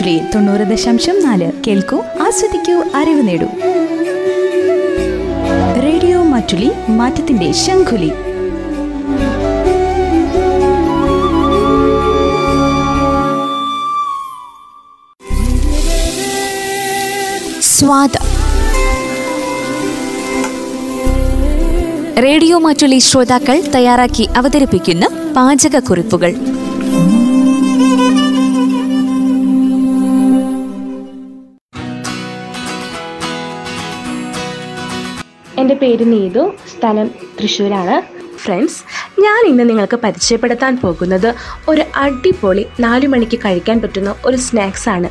മാറ്റുലി തൊണ്ണൂറ് ദശാംശം നാല്. കേൾക്കൂ ആസ്വദിക്കൂ അറിവ് നേടൂ. റേഡിയോ മാറ്റുലി മാറ്റത്തിന്റെ ശംഖുലി. സ്വാദ. റേഡിയോ മാറ്റുലി ശ്രോതാക്കൾ തയ്യാറാക്കി അവതരിപ്പിക്കുന്ന പാചകക്കുറിപ്പുകൾ. എന്റെ പേര് നീതു. സ്ഥലം തൃശ്ശൂരാണ്. ഫ്രണ്ട്സ് ഞാൻ ഇന്ന് നിങ്ങൾക്ക് പരിചയപ്പെടുത്താൻ പോകുന്നത് ഒരു അടിപൊളി നാലു മണിക്ക് കഴിക്കാൻ പറ്റുന്ന ഒരു സ്നാക്സ് ആണ്.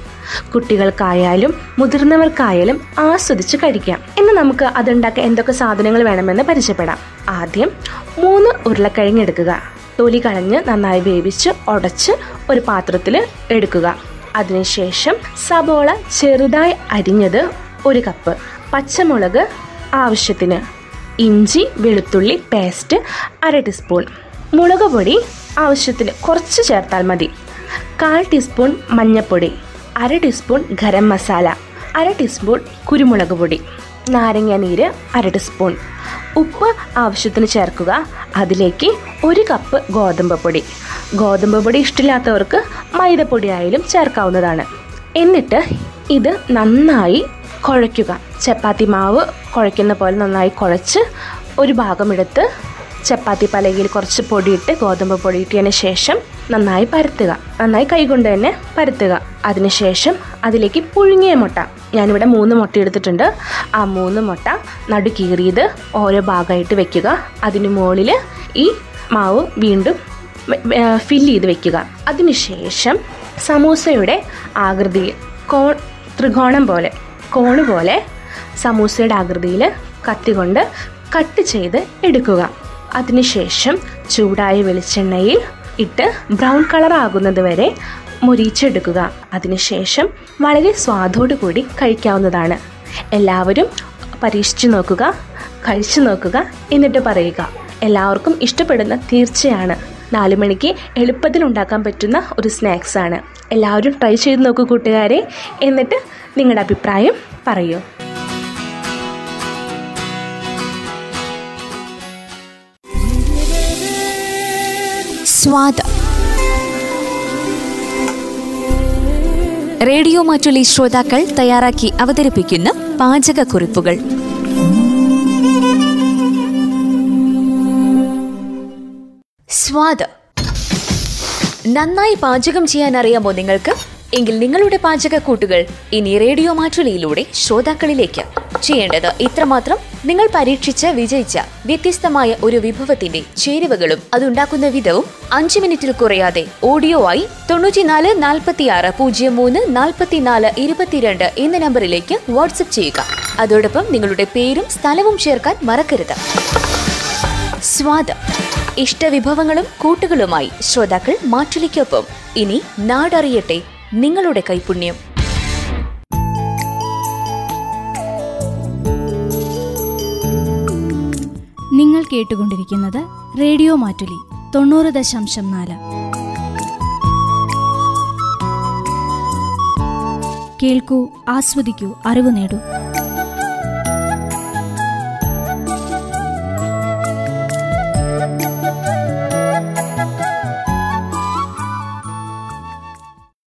കുട്ടികൾക്കായാലും മുതിർന്നവർക്കായാലും ആസ്വദിച്ച് കഴിക്കാം. ഇന്ന് നമുക്ക് അതുണ്ടാക്കാൻ എന്തൊക്കെ സാധനങ്ങൾ വേണമെന്ന് പരിചയപ്പെടാം. ആദ്യം മൂന്ന് ഉരുളക്കിഴങ്ങ് എടുക്കുക. തൊലി കളഞ്ഞ് നന്നായി വേവിച്ച് ഉടച്ച് ഒരു പാത്രത്തിൽ എടുക്കുക. അതിനുശേഷം സബോള ചെറുതായി അരിഞ്ഞത് ഒരു കപ്പ്. പച്ചമുളക് ആവശ്യത്തിന്. ഇഞ്ചി വെളുത്തുള്ളി പേസ്റ്റ് അര ടീസ്പൂൺ മുളക് പൊടി ആവശ്യത്തിന് കുറച്ച് ചേർത്താൽ മതി. കാൽ ടീസ്പൂൺ മഞ്ഞൾപ്പൊടി അര ടീസ്പൂൺ ഗരം മസാല അര ടീസ്പൂൺ കുരുമുളക് പൊടി നാരങ്ങ നീര് അര ടീസ്പൂൺ ഉപ്പ് ആവശ്യത്തിന് ചേർക്കുക. അതിലേക്ക് ഒരു കപ്പ് ഗോതമ്പ് പൊടി. ഗോതമ്പ് പൊടി ഇഷ്ടമില്ലാത്തവർക്ക് മൈദപ്പൊടി ആയാലും ചേർക്കാവുന്നതാണ്. എന്നിട്ട് ഇത് നന്നായി കുഴയ്ക്കുക. ചപ്പാത്തി മാവ് കുഴയ്ക്കുന്ന പോലെ നന്നായി കുഴച്ച് ഒരു ഭാഗം എടുത്ത് ചപ്പാത്തി പലകയിൽ കുറച്ച് പൊടിയിട്ട് ഗോതമ്പ് പൊടിയിട്ടതിന് ശേഷം നന്നായി പരത്തുക. നന്നായി കൈകൊണ്ട് തന്നെ പരത്തുക. അതിനുശേഷം അതിലേക്ക് പുഴുങ്ങിയ മുട്ട. ഞാനിവിടെ മൂന്ന് മുട്ട എടുത്തിട്ടുണ്ട്. ആ മൂന്ന് മുട്ട നടു കീറിയത് ഓരോ ഭാഗമായിട്ട് വെക്കുക. അതിന് മുകളിൽ ഈ മാവ് വീണ്ടും ഫില്ല് ചെയ്ത് വെക്കുക. അതിനുശേഷം സമൂസയുടെ ആകൃതിയിൽ കോൺ ത്രികോണം പോലെ കോണ് പോലെ സമൂസയുടെ ആകൃതിയിൽ കത്തി കൊണ്ട് കട്ട് ചെയ്ത് എടുക്കുക. അതിനുശേഷം ചൂടായ വെളിച്ചെണ്ണയിൽ ഇട്ട് ബ്രൗൺ കളർ ആകുന്നത് വരെ മുരിച്ചെടുക്കുക അതിനുശേഷം വളരെ സ്വാദോടു കൂടി കഴിക്കാവുന്നതാണ്. എല്ലാവരും പരീക്ഷിച്ചു നോക്കുക കഴിച്ചു നോക്കുക എന്നിട്ട് പറയുക. എല്ലാവർക്കും ഇഷ്ടപ്പെടുന്ന തീർച്ചയാണ്. നാലു മണിക്ക് എളുപ്പത്തിൽ ഉണ്ടാക്കാൻ പറ്റുന്ന ഒരു സ്നാക്സാണ് എല്ലാവരും ട്രൈ ചെയ്ത് നോക്കൂ കൂട്ടുകാരെ. എന്നിട്ട് നിങ്ങളുടെ അഭിപ്രായം പറയൂ. റേഡിയോ മാറ്റുള്ളി ശ്രോതാക്കൾ തയ്യാറാക്കി അവതരിപ്പിക്കുന്ന പാചകക്കുറിപ്പുകൾ. സ്വാദ് നന്നായി പാചകം ചെയ്യാൻ അറിയാമോ നിങ്ങൾക്ക്? എങ്കിൽ നിങ്ങളുടെ പാചകക്കൂട്ടുകൾ ഇനി റേഡിയോ മാറ്റുലിയിലൂടെ ശ്രോതാക്കളിലേക്ക്. ചെയ്യേണ്ടത് ഇത്രമാത്രം നിങ്ങൾ പരീക്ഷിച്ച് വിജയിച്ച വ്യത്യസ്തമായ ഒരു വിഭവത്തിന്റെ ചേരുവകളും അതുണ്ടാക്കുന്ന വിധവും അഞ്ച് മിനിറ്റിൽ കുറയാതെ ഓഡിയോ ആയി തൊണ്ണൂറ്റിനാല് നാൽപ്പത്തിയാറ് പൂജ്യം മൂന്ന് നാൽപ്പത്തിനാല് ഇരുപത്തിരണ്ട് എന്ന നമ്പറിലേക്ക് വാട്സപ്പ് ചെയ്യുക. അതോടൊപ്പം നിങ്ങളുടെ പേരും സ്ഥലവും ചേർക്കാൻ മറക്കരുത്. സ്വാദം. ഇഷ്ടവിഭവങ്ങളും കൂട്ടുകളുമായി ശ്രോതാക്കൾ മാറ്റുലിക്കൊപ്പം. ഇനി നാടറിയട്ടെ നിങ്ങളുടെ കൈപുണ്യം. നിങ്ങൾ കേട്ടുകൊണ്ടിരിക്കുന്നത് റേഡിയോ മാറ്റുലി തൊണ്ണൂറ് ദശാംശം നാല്. കേൾക്കൂ ആസ്വദിക്കൂ അറിവ് നേടൂ.